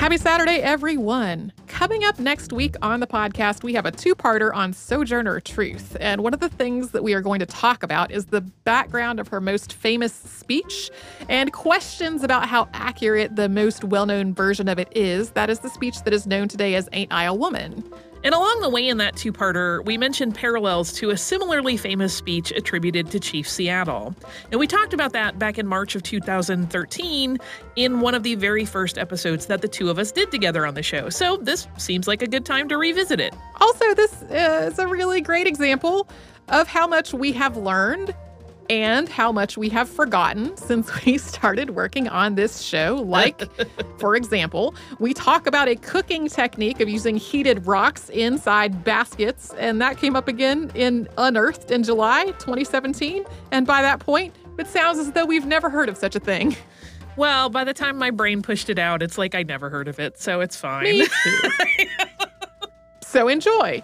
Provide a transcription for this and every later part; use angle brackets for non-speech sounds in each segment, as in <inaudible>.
Happy Saturday, everyone. Coming up next week on the podcast, we have a two parter on Sojourner Truth. And one of the things that we are going to talk about is the background of her most famous speech and questions about how accurate the most well known version of it is. That is the speech that is known today as Ain't I a Woman? And along the way in that two parter, we mentioned parallels to a similarly famous speech attributed to Chief Seattle. And we talked about that back in March of 2013 in one of the very first episodes that the two of us did together on the show. So this seems like a good time to revisit it. Also, this uh, is a really great example of how much we have learned and how much we have forgotten since <laughs> we started working on this show. Like, <laughs> for example, we talk about a cooking technique of using heated rocks inside baskets, and that came up again in Unearthed in July 2017. And by that point, it sounds as though we've never heard of such a thing. Well, by the time my brain pushed it out, it's like I never heard of it, so it's fine. Me too. <laughs> so enjoy.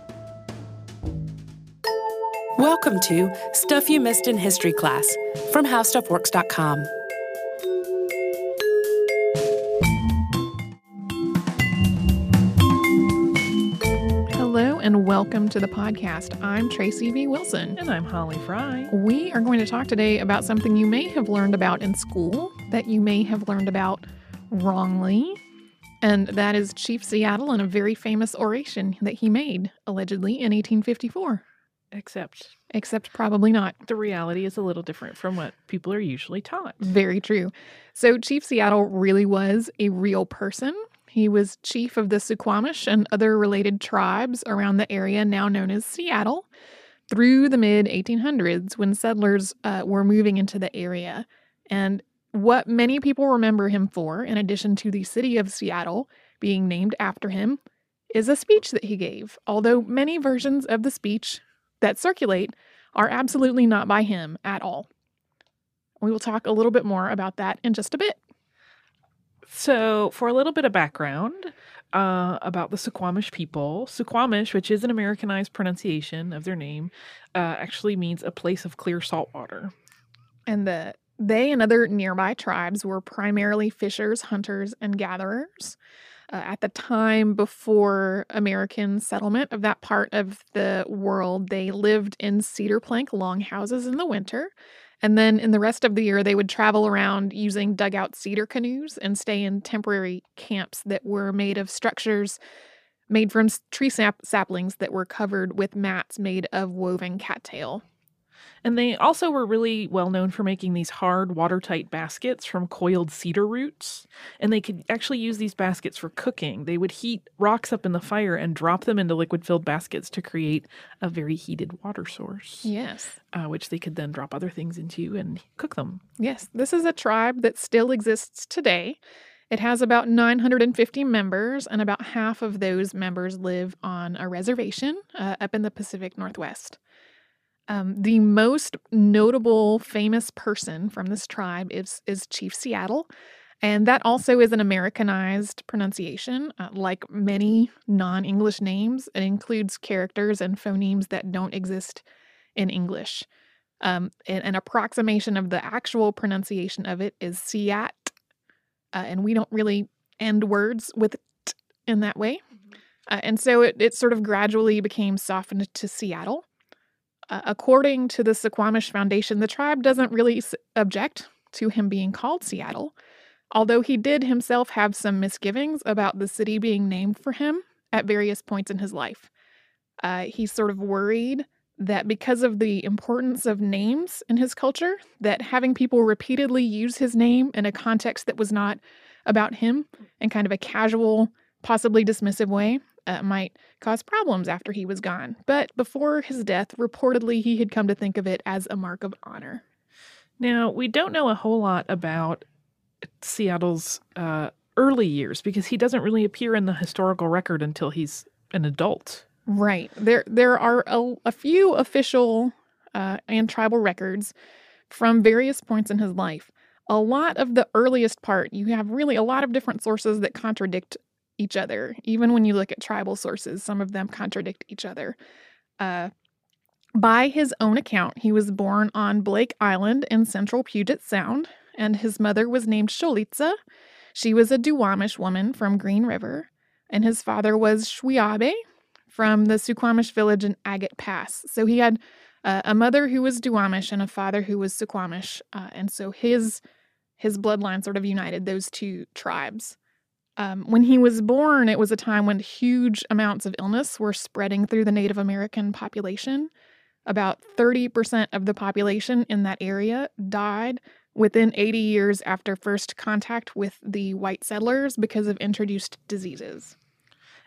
Welcome to Stuff You Missed in History Class from HowStuffWorks.com. Hello and welcome to the podcast. I'm Tracy V. Wilson. And I'm Holly Fry. We are going to talk today about something you may have learned about in school that you may have learned about wrongly. And that is Chief Seattle and a very famous oration that he made, allegedly, in 1854. Except Except probably not. the reality is a little different from what people are usually taught. Very true. So, Chief Seattle really was a real person. He was chief of the Suquamish and other related tribes around the area now known as Seattle through the mid 1800s when settlers uh, were moving into the area. And what many people remember him for, in addition to the city of Seattle being named after him, is a speech that he gave. Although many versions of the speech that circulate are absolutely not by him at all. We will talk a little bit more about that in just a bit. So, for a little bit of background uh, about the Suquamish people, Suquamish, which is an Americanized pronunciation of their name, uh, actually means a place of clear salt water. And the they and other nearby tribes were primarily fishers, hunters, and gatherers. Uh, at the time before American settlement of that part of the world, they lived in cedar plank longhouses in the winter. And then in the rest of the year, they would travel around using dugout cedar canoes and stay in temporary camps that were made of structures made from tree sap- saplings that were covered with mats made of woven cattail. And they also were really well known for making these hard, watertight baskets from coiled cedar roots. And they could actually use these baskets for cooking. They would heat rocks up in the fire and drop them into liquid filled baskets to create a very heated water source, Yes. uh, which they could then drop other things into and cook them. Yes, this is a tribe that still exists today. It has about 950 members, and about half of those members live on a reservation uh, up in the Pacific Northwest. Um, the most notable famous person from this tribe is is Chief Seattle, and that also is an Americanized pronunciation. Uh, like many non-English names, it includes characters and phonemes that don't exist in English. Um, an, an approximation of the actual pronunciation of it is Siat, uh, and we don't really end words with t in that way. Uh, and so it, it sort of gradually became softened to Seattle. According to the Suquamish Foundation, the tribe doesn't really object to him being called Seattle, although he did himself have some misgivings about the city being named for him at various points in his life. Uh, he's sort of worried that because of the importance of names in his culture, that having people repeatedly use his name in a context that was not about him in kind of a casual, possibly dismissive way, uh, might cause problems after he was gone. But before his death, reportedly he had come to think of it as a mark of honor. Now, we don't know a whole lot about Seattle's uh, early years because he doesn't really appear in the historical record until he's an adult. Right. There there are a, a few official uh, and tribal records from various points in his life. A lot of the earliest part, you have really a lot of different sources that contradict each other. Even when you look at tribal sources, some of them contradict each other. Uh, by his own account, he was born on Blake Island in central Puget Sound, and his mother was named Sholitza. She was a Duwamish woman from Green River, and his father was Shwiabe from the Suquamish village in Agate Pass. So he had uh, a mother who was Duwamish and a father who was Suquamish, uh, and so his his bloodline sort of united those two tribes. Um, when he was born, it was a time when huge amounts of illness were spreading through the Native American population. About 30% of the population in that area died within 80 years after first contact with the white settlers because of introduced diseases.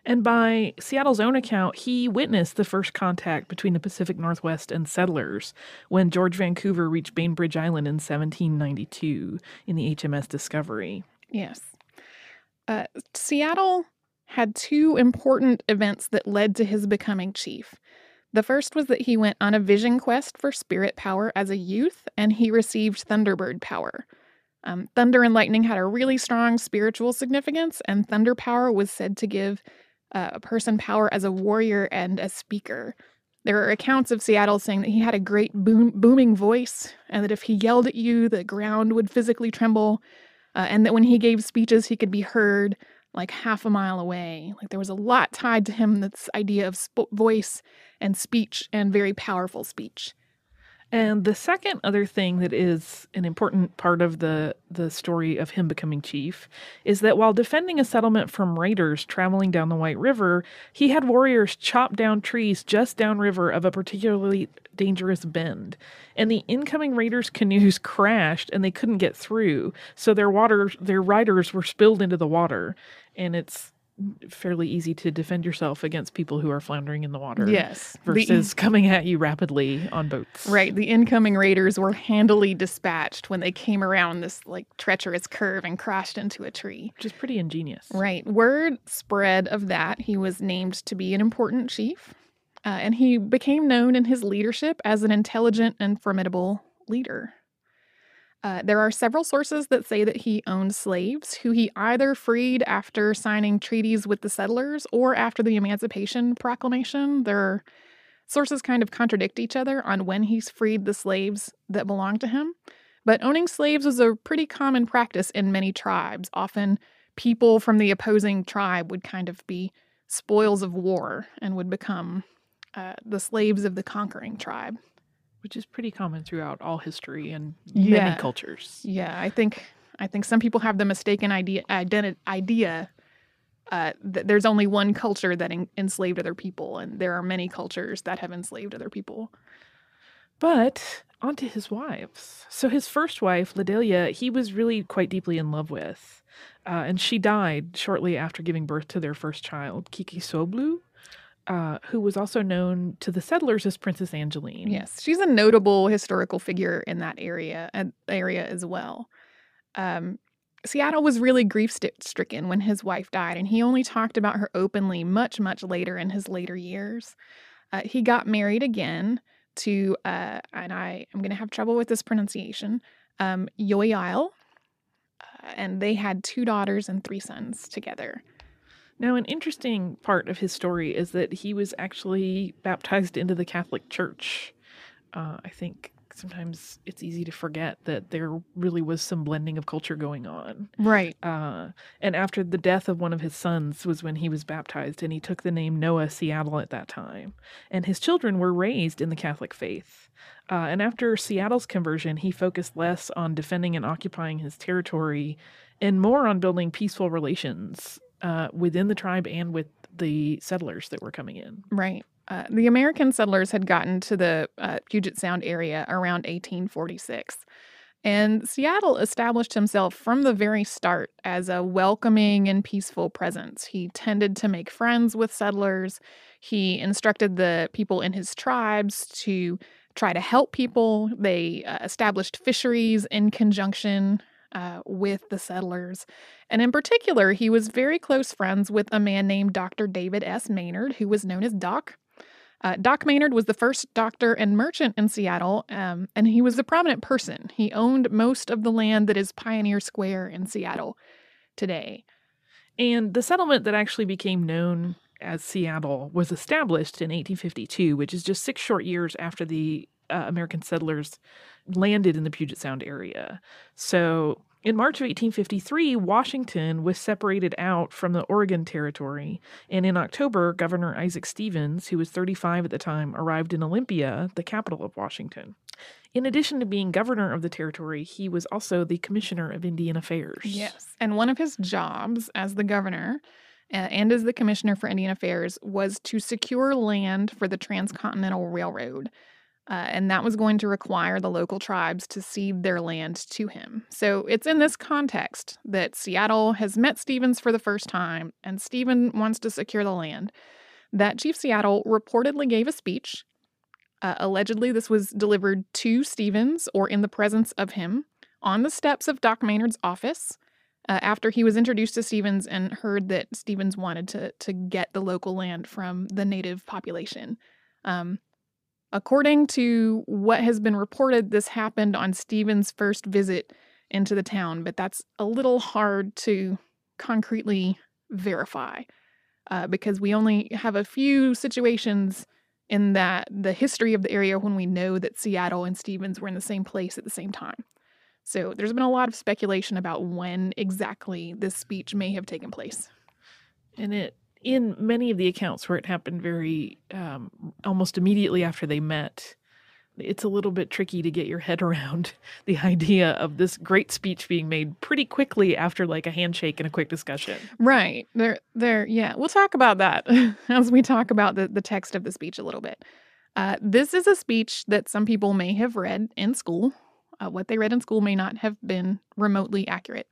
And by Seattle's own account, he witnessed the first contact between the Pacific Northwest and settlers when George Vancouver reached Bainbridge Island in 1792 in the HMS Discovery. Yes. Uh, Seattle had two important events that led to his becoming chief. The first was that he went on a vision quest for spirit power as a youth, and he received Thunderbird power. Um, thunder and lightning had a really strong spiritual significance, and thunder power was said to give uh, a person power as a warrior and a speaker. There are accounts of Seattle saying that he had a great boom, booming voice, and that if he yelled at you, the ground would physically tremble, uh, and that when he gave speeches, he could be heard like half a mile away. Like there was a lot tied to him this idea of sp- voice and speech and very powerful speech. And the second other thing that is an important part of the the story of him becoming chief is that while defending a settlement from raiders traveling down the White River, he had warriors chop down trees just downriver of a particularly dangerous bend. And the incoming raiders' canoes <laughs> crashed and they couldn't get through, so their water their riders were spilled into the water. And it's fairly easy to defend yourself against people who are floundering in the water. Yes. The- Versus coming at you rapidly on boats. Right. The incoming raiders were handily dispatched when they came around this like treacherous curve and crashed into a tree. Which is pretty ingenious. Right. Word spread of that. He was named to be an important chief. Uh, and he became known in his leadership as an intelligent and formidable leader. Uh, there are several sources that say that he owned slaves who he either freed after signing treaties with the settlers or after the Emancipation Proclamation. Their sources kind of contradict each other on when he's freed the slaves that belonged to him. But owning slaves was a pretty common practice in many tribes. Often, people from the opposing tribe would kind of be spoils of war and would become uh, the slaves of the conquering tribe. Which is pretty common throughout all history and Yeah. many cultures. Yeah, I think I think some people have the mistaken idea identi- idea uh, that there's only one culture that en- enslaved other people, and there are many cultures that have enslaved other people. But onto his wives. So his first wife, Ledelia, he was really quite deeply in love with. Uh, and she died shortly after giving birth to their first child, Kiki Soblu, uh, who was also known to the settlers as Princess Angeline. Yes, she's a notable historical figure in that area uh, area as well. Um, Seattle was really grief stricken when his wife died, and he only talked about her openly much, much later in his later years. Uh, he got married again to, uh, and I am going to have trouble with this pronunciation, um, Yoial, uh, and they had two daughters and three sons together. Now, an interesting part of his story is that he was actually baptized into the Catholic Church. Uh, I think sometimes it's easy to forget that there really was some blending of culture going on. Right. Uh, and after the death of one of his sons was when he was baptized, and he took the name Noah Seattle at that time. And his children were raised in the Catholic faith. Uh, and after Seattle's conversion, he focused less on defending and occupying his territory and more on building peaceful relations uh, within the tribe and with the settlers that were coming in. Right. Uh, the American settlers had gotten to the uh, Puget Sound area around 1846. And Seattle established himself from the very start as a welcoming and peaceful presence. He tended to make friends with settlers. He instructed the people in his tribes to try to help people. They uh, established fisheries in conjunction uh, with the settlers. And in particular, he was very close friends with a man named Dr. David S. Maynard, who was known as Doc. Uh, Doc Maynard was the first doctor and merchant in Seattle, um, and he was a prominent person. He owned most of the land that is Pioneer Square in Seattle today. And the settlement that actually became known as Seattle was established in 1852, which is just six short years after the uh, American settlers landed in the Puget Sound area. So in March of 1853, Washington was separated out from the Oregon Territory, and in October, Governor Isaac Stevens, who was 35 at the time, arrived in Olympia, the capital of Washington. In addition to being governor of the territory, he was also the commissioner of Indian Affairs. Yes. And one of his jobs as the governor and as the commissioner for Indian Affairs was to secure land for the Transcontinental Railroad. Uh, and that was going to require the local tribes to cede their land to him. So it's in this context that Seattle has met Stevens for the first time, and Stephen wants to secure the land. That Chief Seattle reportedly gave a speech. Uh, allegedly, this was delivered to Stevens or in the presence of him on the steps of Doc Maynard's office. Uh, after he was introduced to Stevens and heard that Stevens wanted to to get the local land from the native population. Um, According to what has been reported, this happened on Stevens' first visit into the town, but that's a little hard to concretely verify uh, because we only have a few situations in that the history of the area when we know that Seattle and Stevens were in the same place at the same time. So there's been a lot of speculation about when exactly this speech may have taken place. And it in many of the accounts where it happened very um, almost immediately after they met, it's a little bit tricky to get your head <laughs> around the idea of this great speech being made pretty quickly after like a handshake and a quick discussion. Right. There there yeah, we'll talk about that <laughs> as we talk about the, the text of the speech a little bit. Uh, this is a speech that some people may have read in school. Uh, what they read in school may not have been remotely accurate.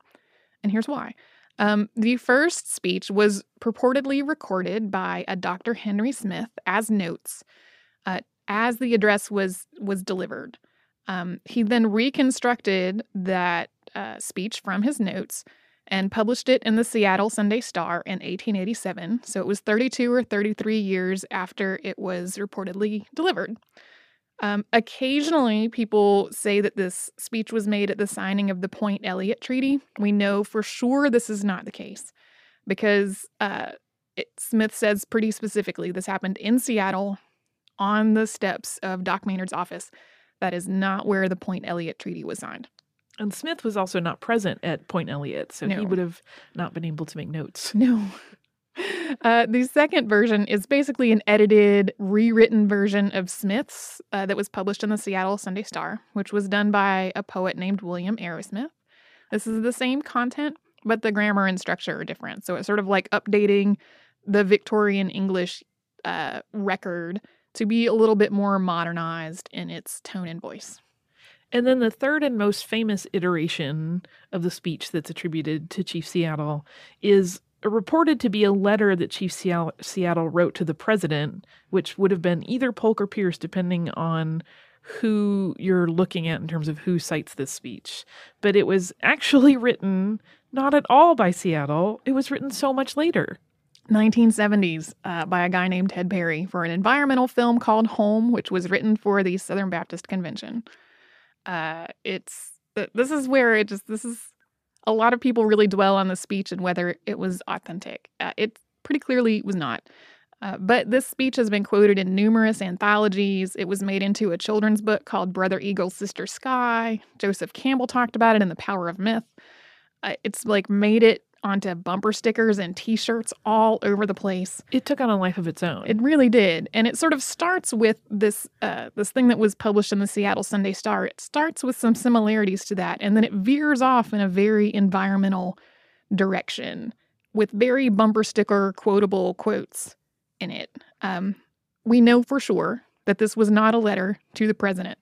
And here's why. Um, the first speech was purportedly recorded by a Dr. Henry Smith as notes uh, as the address was was delivered. Um, he then reconstructed that uh, speech from his notes and published it in the Seattle Sunday Star in 1887. So it was 32 or 33 years after it was reportedly delivered. Um, occasionally, people say that this speech was made at the signing of the Point Elliott Treaty. We know for sure this is not the case because uh, it, Smith says pretty specifically this happened in Seattle on the steps of Doc Maynard's office. That is not where the Point Elliott Treaty was signed. And Smith was also not present at Point Elliott, so No. he would have not been able to make notes. No. Uh, the second version is basically an edited, rewritten version of Smith's uh, that was published in the Seattle Sunday Star, which was done by a poet named William Arrowsmith. This is the same content, but the grammar and structure are different. So it's sort of like updating the Victorian English uh, record to be a little bit more modernized in its tone and voice. And then the third and most famous iteration of the speech that's attributed to Chief Seattle is reported to be a letter that Chief Seattle, wrote to the president, which would have been either Polk or Pierce, depending on who you're looking at in terms of who cites this speech. But it was actually <laughs> written not at all by Seattle, it was written so much later. 1970s uh, by a guy named Ted Perry for an environmental film called Home, which was written for the Southern Baptist Convention. Uh, it's this is where it just this is a lot of people really dwell on the speech and whether it was authentic. Uh, it pretty clearly was not. Uh, but this speech has been quoted in numerous anthologies. It was made into a children's book called Brother Eagle, Sister Sky. Joseph Campbell talked about it in The Power of Myth. Uh, it's like made it onto bumper stickers and t-shirts all over the place. It took on a life of its own. It really did. And it sort of starts with this uh, this thing that was published in the Seattle Sunday Star. It starts with some similarities to that and then it veers off in a very environmental direction with very bumper sticker quotable quotes in it. Um, we know for sure that this was not a letter to the president.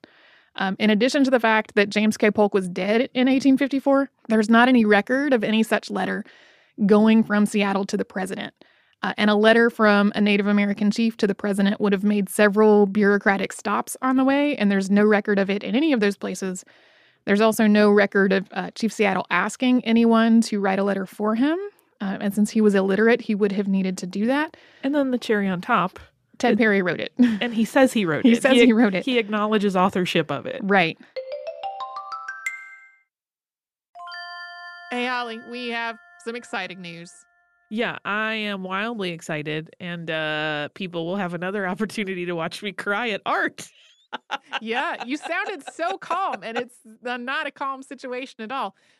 Um, in addition to the fact that James K. Polk was dead in 1854, there's not any record of any such letter going from Seattle to the president. Uh, and a letter from a Native American chief to the president would have made several bureaucratic stops on the way, and there's no record of it in any of those places. There's also no record of uh, Chief Seattle asking anyone to write a letter for him. Uh, and since he was illiterate, he would have needed to do that. And then the cherry on top Ted it, Perry wrote it. <laughs> And he says he wrote he it. He says he, he wrote it. He acknowledges authorship of it. Right. Hey, Holly, we have some exciting news. Yeah, I am wildly excited, and uh, people will have another <laughs> opportunity to watch me cry at art. <laughs> yeah, you sounded so calm, and it's not a calm situation at all.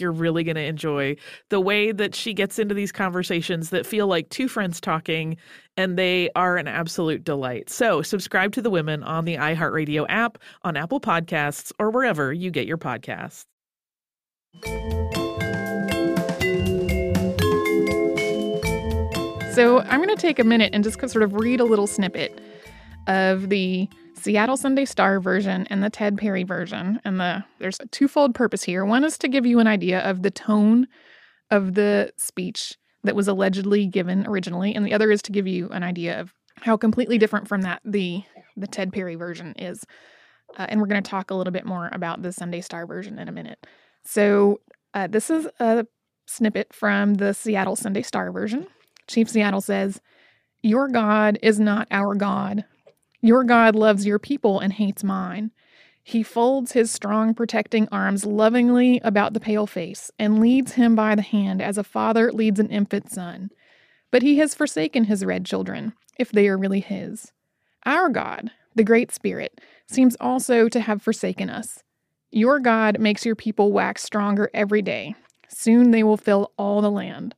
you're really going to enjoy the way that she gets into these conversations that feel like two friends talking, and they are an absolute delight. So, subscribe to The Women on the iHeartRadio app, on Apple Podcasts, or wherever you get your podcasts. So I'm going to take a minute and just sort of read a little snippet of the Seattle Sunday Star version and the Ted Perry version. And the there's a twofold purpose here. One is to give you an idea of the tone of the speech that was allegedly given originally, and the other is to give you an idea of how completely different from that the the Ted Perry version is. Uh, and we're going to talk a little bit more about the Sunday Star version in a minute. So uh, this is a snippet from the Seattle Sunday Star version. Chief Seattle says, Your God is not our God. Your God loves your people and hates mine. He folds his strong, protecting arms lovingly about the pale face and leads him by the hand as a father leads an infant son. But he has forsaken his red children, if they are really his. Our God, the Great Spirit, seems also to have forsaken us. Your God makes your people wax stronger every day. Soon they will fill all the land.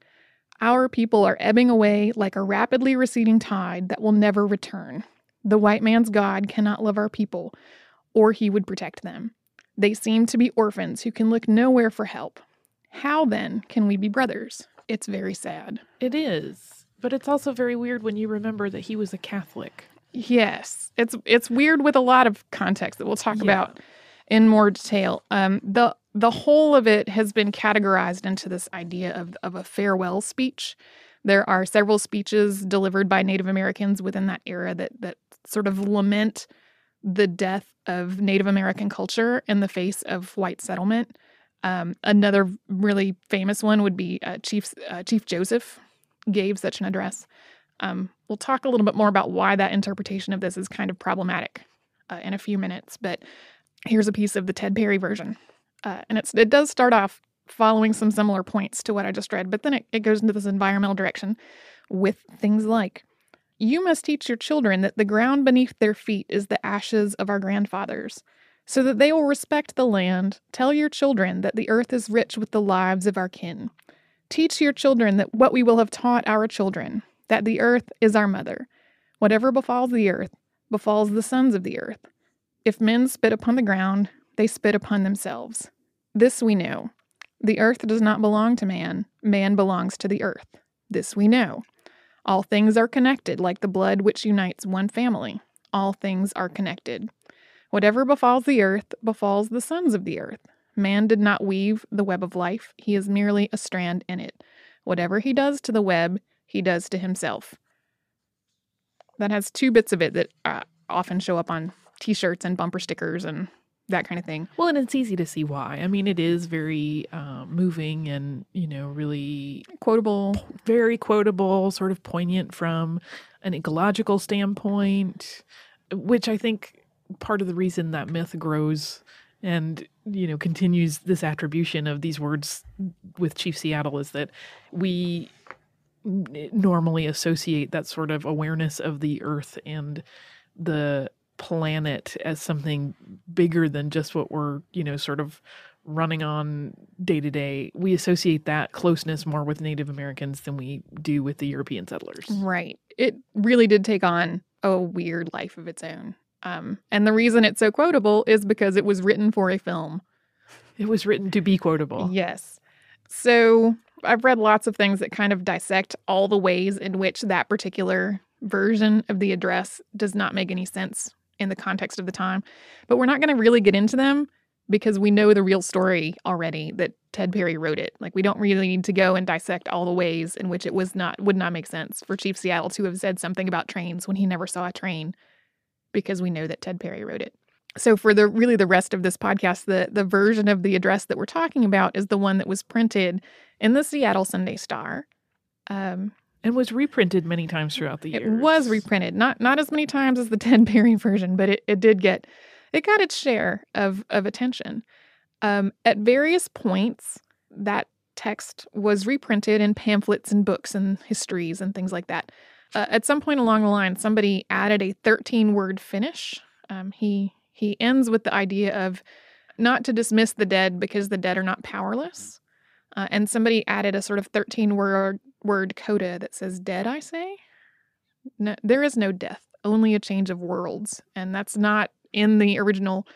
Our people are ebbing away like a rapidly receding tide that will never return. The white man's God cannot love our people, or he would protect them. They seem to be orphans who can look nowhere for help. How then can we be brothers? It's very sad. It is. But it's also very weird when you remember that he was a Catholic. Yes, it's it's weird with a lot of context that we'll talk Yeah. about in more detail. Um, the the whole of it has been categorized into this idea of of a farewell speech. There are several speeches delivered by Native Americans within that era that that sort of lament the death of Native American culture in the face of white settlement. Um, another really famous one would be uh, Chief uh, Chief Joseph gave such an address. Um, we'll talk a little bit more about why that interpretation of this is kind of problematic uh, in a few minutes. But here's a piece of the Ted Perry version, uh, and it does start off following some similar points to what I just read, but then it, it goes into this environmental direction with things like. You must teach your children that the ground beneath their feet is the ashes of our grandfathers, so that they will respect the land. Tell your children that the earth is rich with the lives of our kin. Teach your children that what we will have taught our children, that the earth is our mother. Whatever befalls the earth, befalls the sons of the earth. If men spit upon the ground, they spit upon themselves. This we know. The earth does not belong to man, man belongs to the earth. This we know. All things are connected, like the blood which unites one family. All things are connected. Whatever befalls the earth befalls the sons of the earth. Man did not weave the web of life, he is merely a strand in it. Whatever he does to the web, he does to himself. That has two bits of it that uh, often show up on t shirts and bumper stickers and that kind of thing. Well, and it's easy to see why. I mean, it is very uh, moving and, you know, really Quotable. very quotable, sort of poignant from an ecological standpoint, which I think part of the reason that myth grows and you know continues this attribution of these words with Chief Seattle is that we normally associate that sort of awareness of the earth and the planet as something bigger than just what we're you know sort of running on day to day we associate that closeness more with native americans than we do with the european settlers Right. It really did take on a weird life of its own. Um, and the reason it's so quotable is because it was written for a film. it was written to be quotable Yes. So I've read lots of things that kind of dissect all the ways in which that particular version of the address does not make any sense in the context of the time. But we're not going to really get into them because we know the real story already that Ted Perry wrote it. Like we don't really need to go and dissect all the ways in which it was not would not make sense for Chief Seattle to have said something about trains when he never saw a train because we know that Ted Perry wrote it. So for the really the rest of this podcast, the the version of the address that we're talking about is the one that was printed in the Seattle Sunday Star. Um, and was reprinted many times throughout the year. it was reprinted, not not as many times as the <laughs> Ted Perry version, but it, it did get it got its share of of attention. Um, at various points, that text was reprinted in pamphlets and books and histories and things like that. Uh, at some point along the line, somebody added a 13 word finish. Um, he he ends with the idea of not to dismiss the dead because the dead are not powerless. Uh, and somebody added a sort of 13 word word coda that says dead i say? No, there is no death only a change of worlds and that's not in the original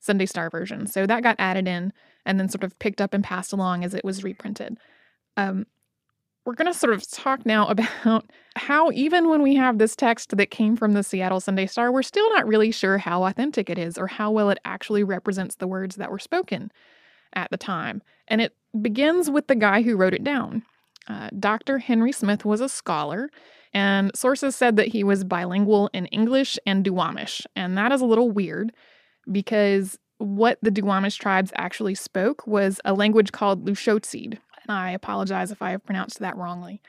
sunday star version. So that got added in and then sort of picked up and passed along as it was reprinted. Um, we're going to sort of talk now <laughs> about how even when we have this text that came from the seattle sunday star we're still not really sure how authentic it is or how well it actually represents the words that were spoken at the time. And it begins with the guy who wrote it down uh, Dr. Henry Smith was a scholar, and sources said that he was bilingual in English and Duwamish. And that is a little weird because what the Duwamish tribes actually spoke was a language called Lushootseed. And I apologize if I have pronounced that wrongly.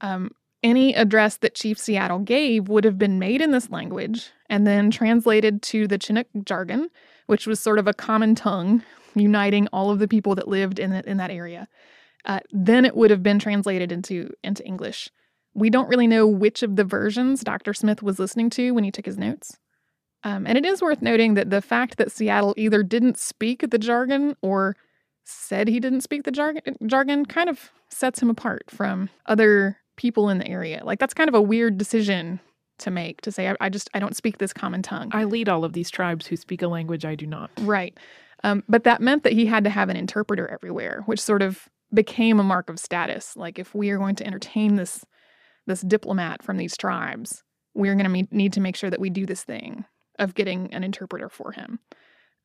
Um, any address that Chief Seattle gave would have been made in this language and then translated to the Chinook jargon, which was sort of a common tongue uniting all of the people that lived in, the, in that area. Uh, then it would have been translated into into English. We don't really know which of the versions Dr. Smith was listening to when he took his notes. Um, and it is worth noting that the fact that Seattle either didn't speak the jargon or said he didn't speak the jargon, jargon kind of sets him apart from other people in the area. Like that's kind of a weird decision to make to say, I, I just, I don't speak this common tongue. I lead all of these tribes who speak a language I do not. Right. Um, but that meant that he had to have an interpreter everywhere, which sort of became a mark of status. Like if we are going to entertain this this diplomat from these tribes, we're going to need to make sure that we do this thing of getting an interpreter for him.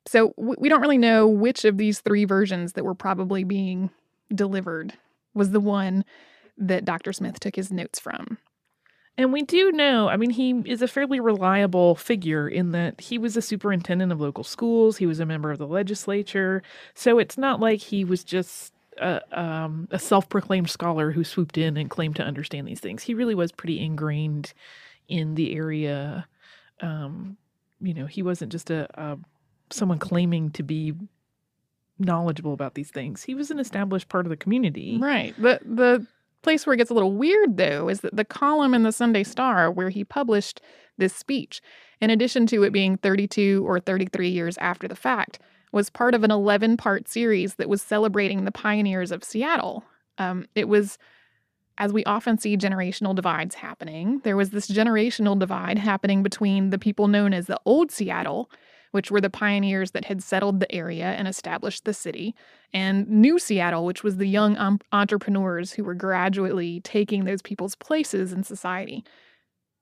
So we don't really know which of these three versions that were probably being delivered was the one that Dr. Smith took his notes from. And we do know, I mean, he is a fairly reliable figure in that he was a superintendent of local schools, he was a member of the legislature. So it's not like he was just a, um, a self proclaimed scholar who swooped in and claimed to understand these things. He really was pretty ingrained in the area. Um, you know, he wasn't just a, a someone claiming to be knowledgeable about these things. He was an established part of the community. Right. The the place where it gets a little weird, though, is that the column in the Sunday Star where he published this speech, in addition to it being 32 or 33 years after the fact, was part of an 11 part series that was celebrating the pioneers of Seattle. Um, it was, as we often see generational divides happening, there was this generational divide happening between the people known as the Old Seattle which were the pioneers that had settled the area and established the city, and New Seattle, which was the young um, entrepreneurs who were gradually taking those people's places in society.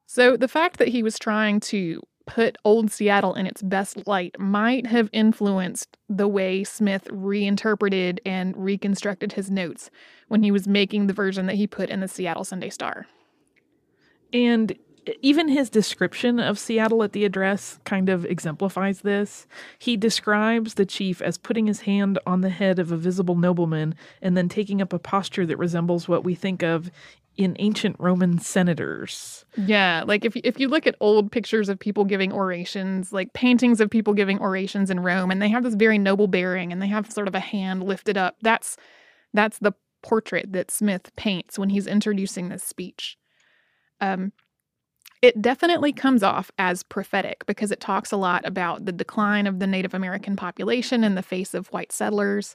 So the fact that he was trying to put Old Seattle in its best light might have influenced the way Smith reinterpreted and reconstructed his notes when he was making the version that he put in the Seattle Sunday Star. And even his description of Seattle at the address kind of exemplifies this. He describes the chief as putting his hand on the head of a visible nobleman and then taking up a posture that resembles what we think of in ancient Roman senators. Yeah, like if if you look at old pictures of people giving orations, like paintings of people giving orations in Rome and they have this very noble bearing and they have sort of a hand lifted up. That's that's the portrait that Smith paints when he's introducing this speech. Um, it definitely comes off as prophetic because it talks a lot about the decline of the Native American population in the face of white settlers.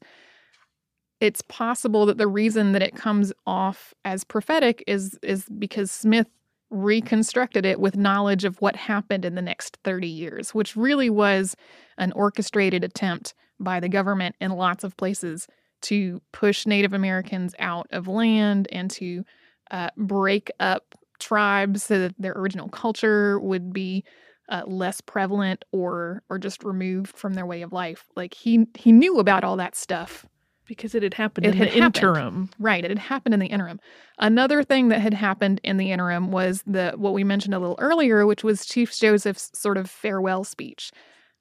It's possible that the reason that it comes off as prophetic is is because Smith reconstructed it with knowledge of what happened in the next 30 years, which really was an orchestrated attempt by the government in lots of places to push Native Americans out of land and to uh, break up tribes so that their original culture would be uh, less prevalent or or just removed from their way of life. Like he he knew about all that stuff because it had happened it in had the happened. interim. Right, it had happened in the interim. Another thing that had happened in the interim was the what we mentioned a little earlier, which was Chief Joseph's sort of farewell speech.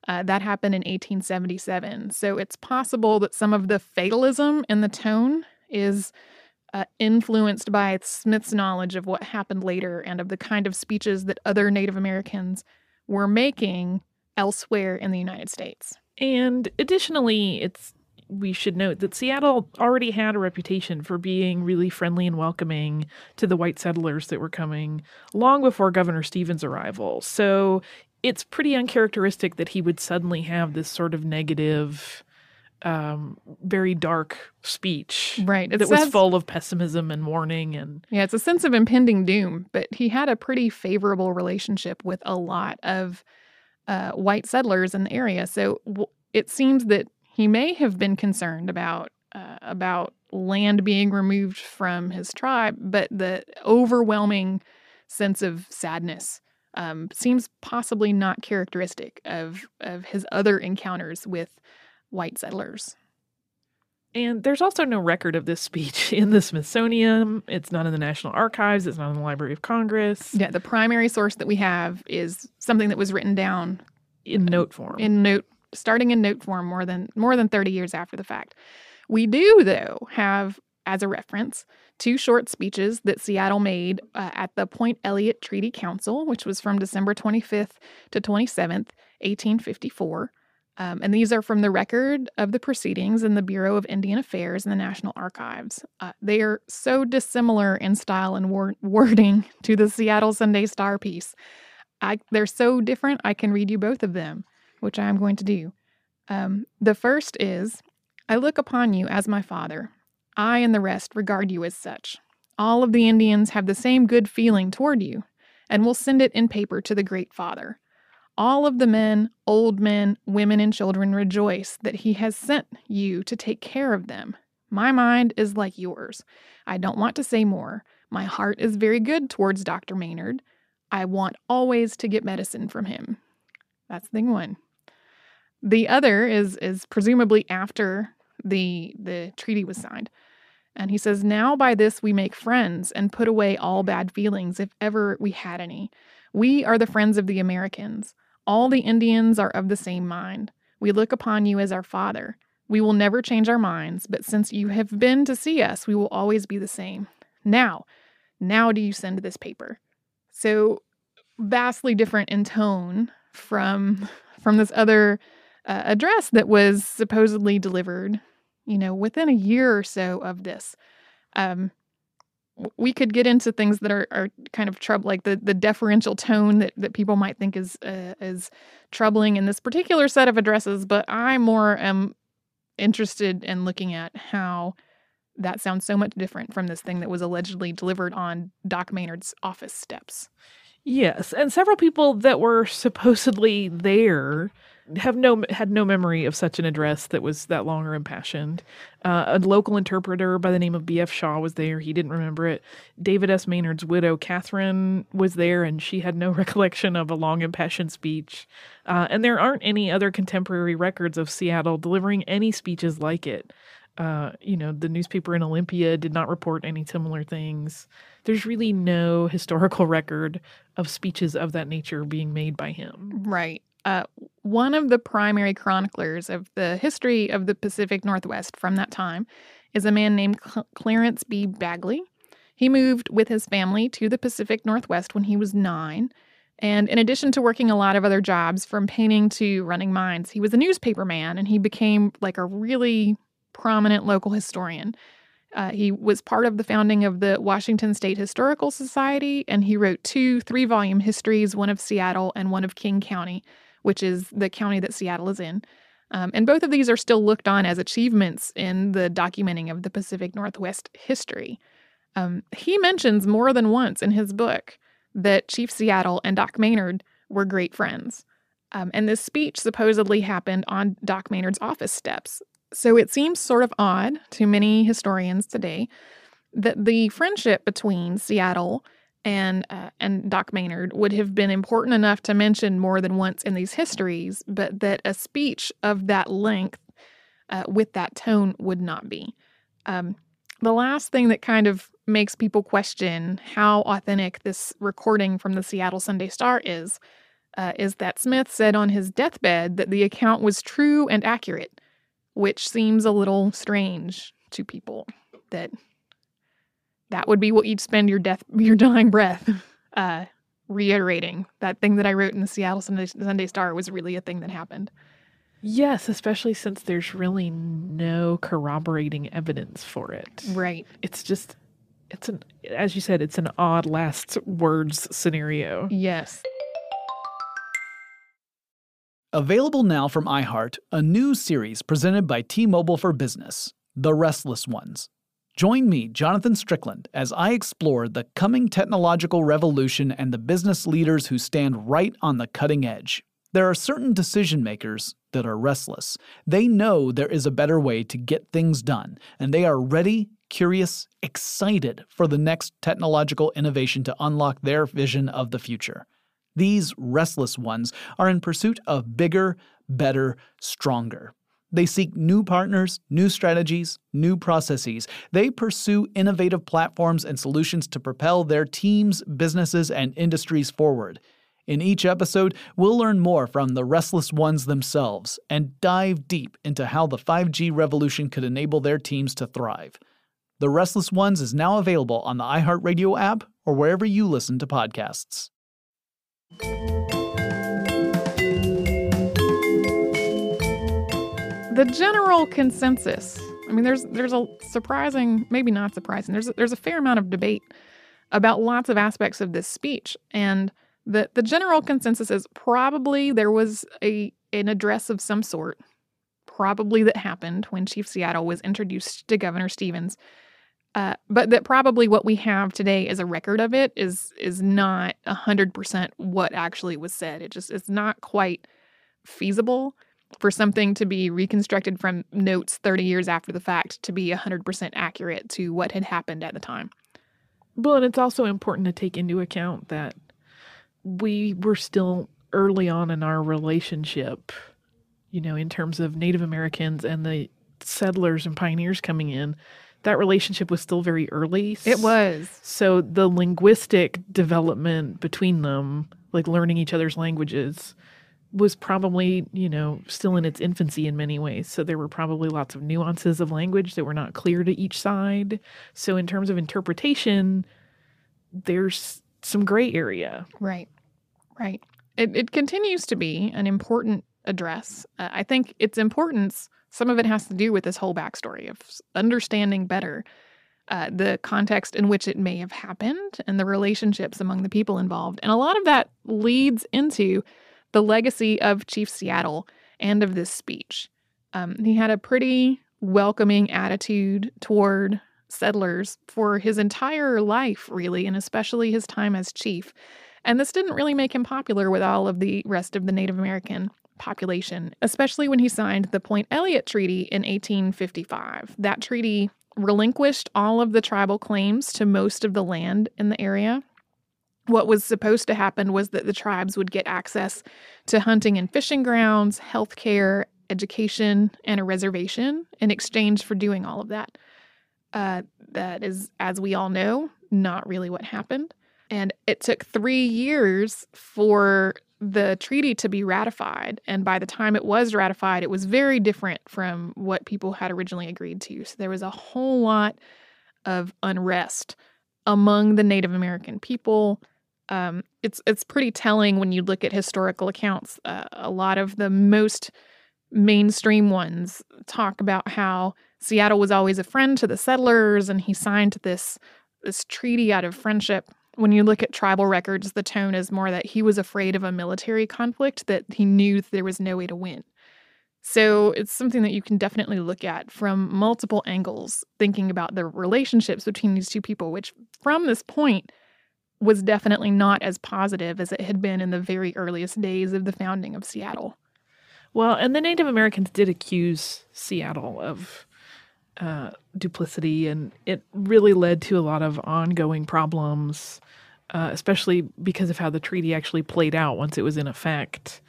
Uh, that happened in 1877. So it's possible that some of the fatalism in the tone is uh, influenced by Smith's knowledge of what happened later and of the kind of speeches that other Native Americans were making elsewhere in the United States. And additionally, it's we should note that Seattle already had a reputation for being really friendly and welcoming to the white settlers that were coming long before Governor Stevens' arrival. So it's pretty uncharacteristic that he would suddenly have this sort of negative um, very dark speech. Right. It that says, was full of pessimism and warning and Yeah, it's a sense of impending doom, but he had a pretty favorable relationship with a lot of uh, white settlers in the area. So w- it seems that he may have been concerned about uh, about land being removed from his tribe, but the overwhelming sense of sadness um, seems possibly not characteristic of of his other encounters with white settlers. And there's also no record of this speech <laughs> in the Smithsonian. It's not in the National Archives. It's not in the Library of Congress. Yeah, the primary source that we have is something that was written down in note form. In note, starting in note form, more than more than 30 years after the fact. We do, though, have as a reference two short speeches that Seattle made uh, at the Point Elliott Treaty Council, which was from December 25th to 27th, 1854. Um, and these are from the record of the proceedings in the Bureau of Indian Affairs in the National Archives. Uh, they are so dissimilar in style and wor- <laughs> wording to the Seattle Sunday Star piece. I, they're so different, I can read you both of them, which I am going to do. Um, the first is I look upon you as my father. I and the rest regard you as such. All of the Indians have the same good feeling toward you, and will send it in paper to the Great Father. All of the men, old men, women, and children rejoice that he has sent you to take care of them. My mind is like yours. I don't want to say more. My heart is very good towards Dr. Maynard. I want always to get medicine from him. That's thing one. The other is is presumably after the the treaty was signed. And he says, Now by this we make friends and put away all bad feelings, if ever we had any. We are the friends of the Americans. All the Indians are of the same mind. We look upon you as our father. We will never change our minds, but since you have been to see us, we will always be the same. Now, now do you send this paper? So vastly different in tone from from this other uh, address that was supposedly delivered, you know, within a year or so of this. Um, we could get into things that are, are kind of trouble, like the, the deferential tone that, that people might think is uh, is troubling in this particular set of addresses. But I more am interested in looking at how that sounds so much different from this thing that was allegedly delivered on Doc Maynard's office steps. Yes, and several people that were supposedly there have no had no memory of such an address that was that long or impassioned. Uh, a local interpreter by the name of B.F. Shaw was there. He didn't remember it. David S. Maynard's widow, Catherine, was there, and she had no <laughs> recollection of a long impassioned speech. Uh, and there aren't any other contemporary records of Seattle delivering any speeches like it. Uh, you know, the newspaper in Olympia did not report any similar things. There's really no historical <laughs> record of speeches of that nature being made by him. Right. Uh, one of the primary chroniclers of the history of the Pacific Northwest from that time is a man named Cl- Clarence B. Bagley. He moved with his family to the Pacific Northwest when he was nine. And in addition to working a lot of other jobs, from painting to running mines, he was a newspaper man and he became like a really prominent local historian. Uh, he was part of the founding of the Washington State Historical Society, and he wrote two three volume histories, one of Seattle and one of King County, which is the county that Seattle is in. Um, and both of these are still looked on as achievements in the documenting of the Pacific Northwest history. Um, he mentions more than once in his book that Chief Seattle and Doc Maynard were great friends. Um, and this speech supposedly happened on Doc Maynard's office steps. So it seems sort of odd to many historians today that the friendship between Seattle and uh, and Doc Maynard would have been important enough to mention more than once in these histories, but that a speech of that length uh, with that tone would not be. Um, the last thing that kind of makes people question how authentic this recording from the Seattle Sunday Star is uh, is that Smith said on his deathbed that the account was true and accurate, which seems a little strange to people that that would be what you'd spend your death your dying breath uh, reiterating that thing that I wrote in the Seattle Sunday, Sunday Star was really a thing that happened. Yes, especially since there's really no corroborating evidence for it. Right. It's just it's an as you said, it's an odd last words scenario. Yes. Available now from iHeart, a new series presented by T-Mobile for Business, The Restless Ones. Join me, Jonathan Strickland, as I explore the coming technological revolution and the business leaders who stand right on the cutting edge. There are certain decision makers that are restless. They know there is a better way to get things done, and they are ready, curious, excited for the next technological innovation to unlock their vision of the future. These restless ones are in pursuit of bigger, better, stronger. They seek new partners, new strategies, new processes. They pursue innovative platforms and solutions to propel their teams, businesses, and industries forward. In each episode, we'll learn more from the restless ones themselves and dive deep into how the 5G revolution could enable their teams to thrive. The Restless Ones is now available on the iHeartRadio app or wherever you listen to podcasts. The general consensus. I mean, there's there's a surprising, maybe not surprising. There's there's a fair amount of debate about lots of aspects of this speech, and the the general consensus is probably there was a an address of some sort, probably that happened when Chief Seattle was introduced to Governor Stevens. Uh, but that probably what we have today as a record of it is is not hundred percent what actually was said. It just it's not quite feasible for something to be reconstructed from notes 30 years after the fact to be 100% accurate to what had happened at the time. Well, and it's also important to take into account that we were still early on in our relationship, you know, in terms of Native Americans and the settlers and pioneers coming in. That relationship was still very early. It was. So the linguistic development between them, like learning each other's languages, was probably, you know, still in its infancy in many ways. So there were probably lots of nuances of language that were not clear to each side. So in terms of interpretation, there's some gray area. Right. Right. It it continues to be an important address. Uh, I think its importance some of it has to do with this whole backstory of understanding better uh, the context in which it may have happened and the relationships among the people involved. And a lot of that leads into the legacy of Chief Seattle and of this speech. Um, he had a pretty welcoming attitude toward settlers for his entire life, really, and especially his time as chief. And this didn't really make him popular with all of the rest of the Native American population, especially when he signed the Point Elliott Treaty in 1855. That treaty relinquished all of the tribal claims to most of the land in the area what was supposed to happen was that the tribes would get access to hunting and fishing grounds, health care, education, and a reservation in exchange for doing all of that. Uh, that is, as we all know, not really what happened. And it took three years for the treaty to be ratified. And by the time it was ratified, it was very different from what people had originally agreed to. So there was a whole lot of unrest among the Native American people um, it's it's pretty telling when you look at historical accounts. Uh, a lot of the most mainstream ones talk about how Seattle was always a friend to the settlers, and he signed this this treaty out of friendship. When you look at tribal records, the tone is more that he was afraid of a military conflict that he knew that there was no way to win. So it's something that you can definitely look at from multiple angles, thinking about the relationships between these two people, which from this point was definitely not as positive as it had been in the very earliest days of the founding of Seattle. Well, and the Native Americans did accuse Seattle of uh, duplicity, and it really led to a lot of ongoing problems, uh, especially because of how the treaty actually played out once it was in effect.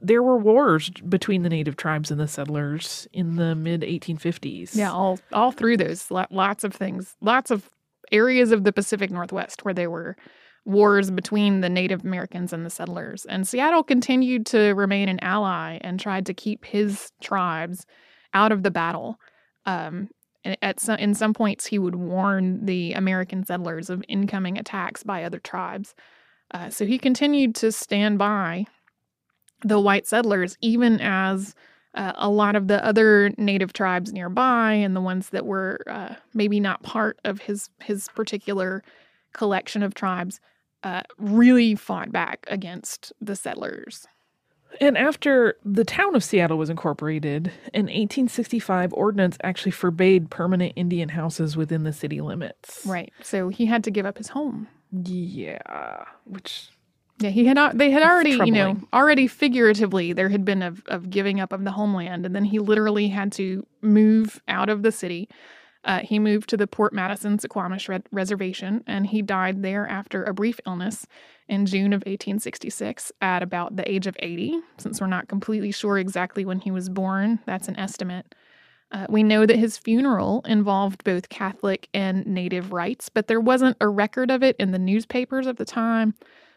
There were wars between the native tribes and the settlers in the mid 1850s. Yeah, all all through those lots of things, lots of areas of the Pacific Northwest where there were wars between the Native Americans and the settlers. And Seattle continued to remain an ally and tried to keep his tribes out of the battle. Um, at some, in some points, he would warn the American settlers of incoming attacks by other tribes. Uh, so he continued to stand by the white settlers, even as uh, a lot of the other native tribes nearby and the ones that were uh, maybe not part of his his particular collection of tribes uh, really fought back against the settlers. And after the town of Seattle was incorporated, an 1865 ordinance actually forbade permanent Indian houses within the city limits. Right. So he had to give up his home. Yeah, which yeah, he had. They had already, troubling. you know, already figuratively there had been of of giving up of the homeland, and then he literally had to move out of the city. Uh, he moved to the Port Madison Suquamish Re- Reservation, and he died there after a brief illness in June of 1866 at about the age of 80. Since we're not completely sure exactly when he was born, that's an estimate. Uh, we know that his funeral involved both Catholic and Native rites, but there wasn't a record of it in the newspapers of the time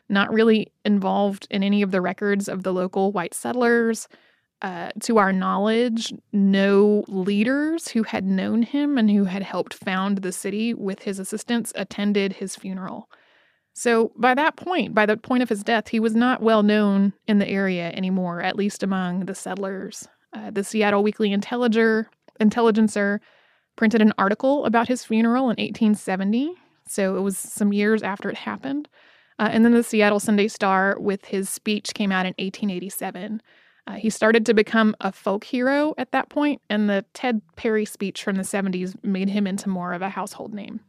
not really involved in any of the records of the local white settlers. Uh, to our knowledge, no leaders who had known him and who had helped found the city with his assistance attended his funeral. So, by that point, by the point of his death, he was not well known in the area anymore, at least among the settlers. Uh, the Seattle Weekly Intelliger, Intelligencer printed an article about his funeral in 1870, so it was some years after it happened. Uh, and then the Seattle Sunday Star, with his speech, came out in 1887. Uh, he started to become a folk hero at that point, and the Ted Perry speech from the 70s made him into more of a household name.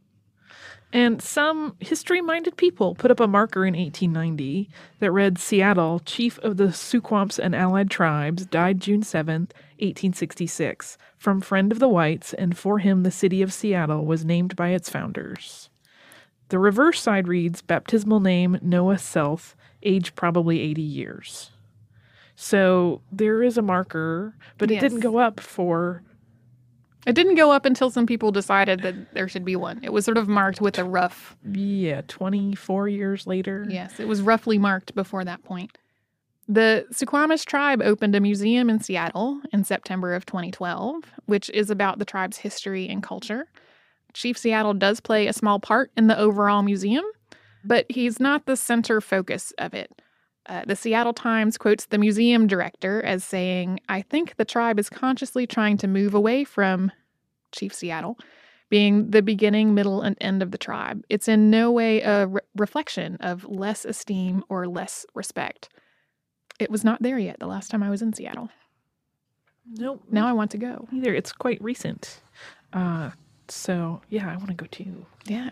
And some history minded people put up a marker in 1890 that read Seattle, chief of the Suquamish and allied tribes, died June 7th, 1866. From friend of the whites, and for him the city of Seattle was named by its founders. The reverse side reads baptismal name Noah Sealth, age probably 80 years. So there is a marker, but Yes. it didn't go up for It didn't go up until some people decided that there should be one. It was sort of marked with a rough, yeah, 24 years later. yes, it was roughly marked before that point. The Suquamish tribe opened a museum in Seattle in September of 2012, which is about the tribe's history and culture. Chief Seattle does play a small part in the overall museum, but he's not the center focus of it. Uh, the Seattle Times quotes the museum director as saying, I think the tribe is consciously trying to move away from Chief Seattle being the beginning, middle, and end of the tribe. It's in no way a re- reflection of less esteem or less respect. It was not there yet the last time I was in Seattle. Nope. Now I want to go. either. It's quite recent. Uh, so yeah, I want to go too. Yeah.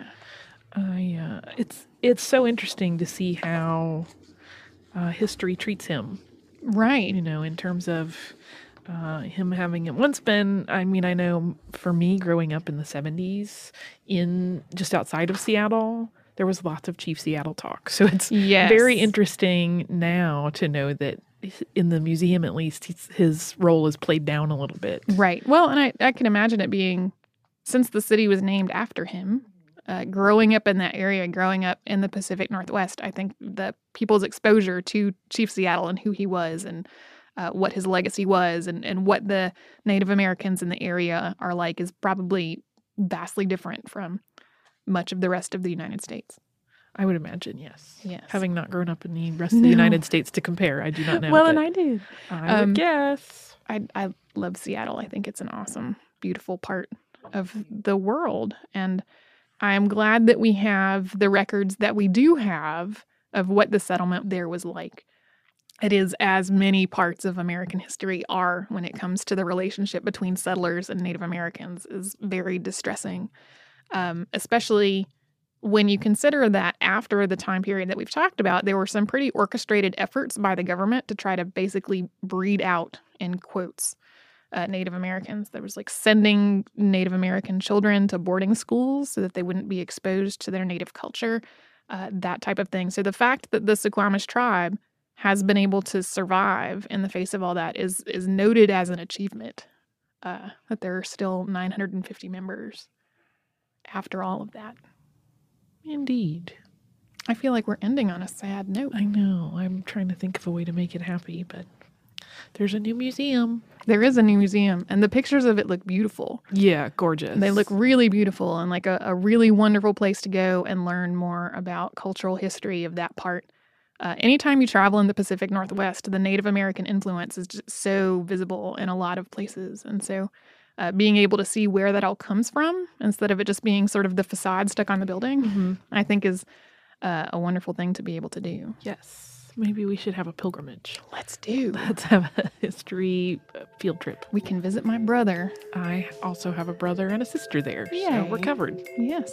I uh, it's it's so interesting to see how uh, history treats him. Right. You know, in terms of uh, him having it once been. I mean, I know for me growing up in the '70s, in just outside of Seattle, there was lots of Chief Seattle talk. <laughs> So it's Yes. very interesting now to know that in the museum, at least, he's, his role is played down a little bit. Right. Well, and I, I can imagine it being since the city was named after him, uh, growing up in that area, growing up in the Pacific Northwest, I think the people's exposure to Chief Seattle and who he was and uh, what his legacy was and, and what the Native Americans in the area are like is probably vastly different from much of the rest of the United States. I would imagine, yes. Yes. Having not grown up in the rest of the No. United States to compare, I do not know. well, and I did. I um, would guess. I I love Seattle. I think it's an awesome, beautiful part of the world, and I am glad that we have the records that we do have of what the settlement there was like. It is as many parts of American history are when it comes to the relationship between settlers and Native Americans is very distressing, um, especially when you consider that after the time period that we've talked about, there were some pretty orchestrated efforts by the government to try to basically breed out, in quotes, uh, Native Americans. There was like sending Native American children to boarding schools so that they wouldn't be exposed to their native culture, uh, that type of thing. So the fact that the Suquamish tribe has been able to survive in the face of all that is is noted as an achievement. Uh, that there are still 950 members after all of that. Indeed. I feel like we're ending on a sad note. I know. I'm trying to think of a way to make it happy, but there's a new museum. There is a new museum, and the pictures of it look beautiful. Yeah, gorgeous. They look really beautiful and like a, a really wonderful place to go and learn more about cultural history of that part. Uh, anytime you travel in the Pacific Northwest, the Native American influence is just so visible in a lot of places. And so uh, being able to see where that all comes from instead of it just being sort of the facade stuck on the building, Mhm. I think is uh, a wonderful thing to be able to do. Yes. Maybe we should have a pilgrimage. Let's do. Let's have a history uh, field trip. We can visit my brother. I also have a brother and a sister there, so we're covered. Yes.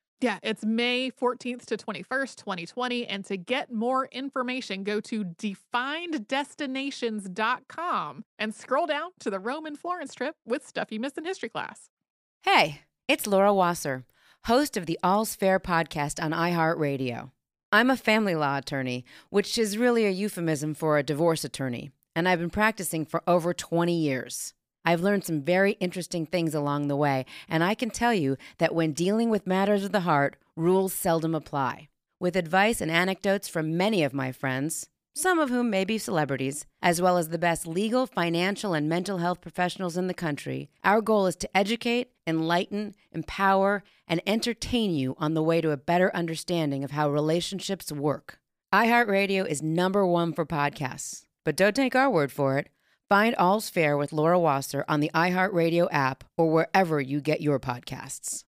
Yeah, it's May 14th to 21st, 2020. And to get more information, go to defineddestinations.com and scroll down to the Rome and Florence trip with Stuff You Missed in History class. Hey, it's Laura Wasser, host of the All's Fair podcast on iHeartRadio. I'm a family law attorney, which is really a euphemism for a divorce attorney, and I've been practicing for over 20 years. I've learned some very interesting things along the way, and I can tell you that when dealing with matters of the heart, rules seldom apply. With advice and anecdotes from many of my friends, some of whom may be celebrities, as well as the best legal, financial, and mental health professionals in the country, our goal is to educate, enlighten, empower, and entertain you on the way to a better understanding of how relationships work. iHeartRadio is number one for podcasts, but don't take our word for it. Find All's Fair with Laura Wasser on the iHeartRadio app or wherever you get your podcasts.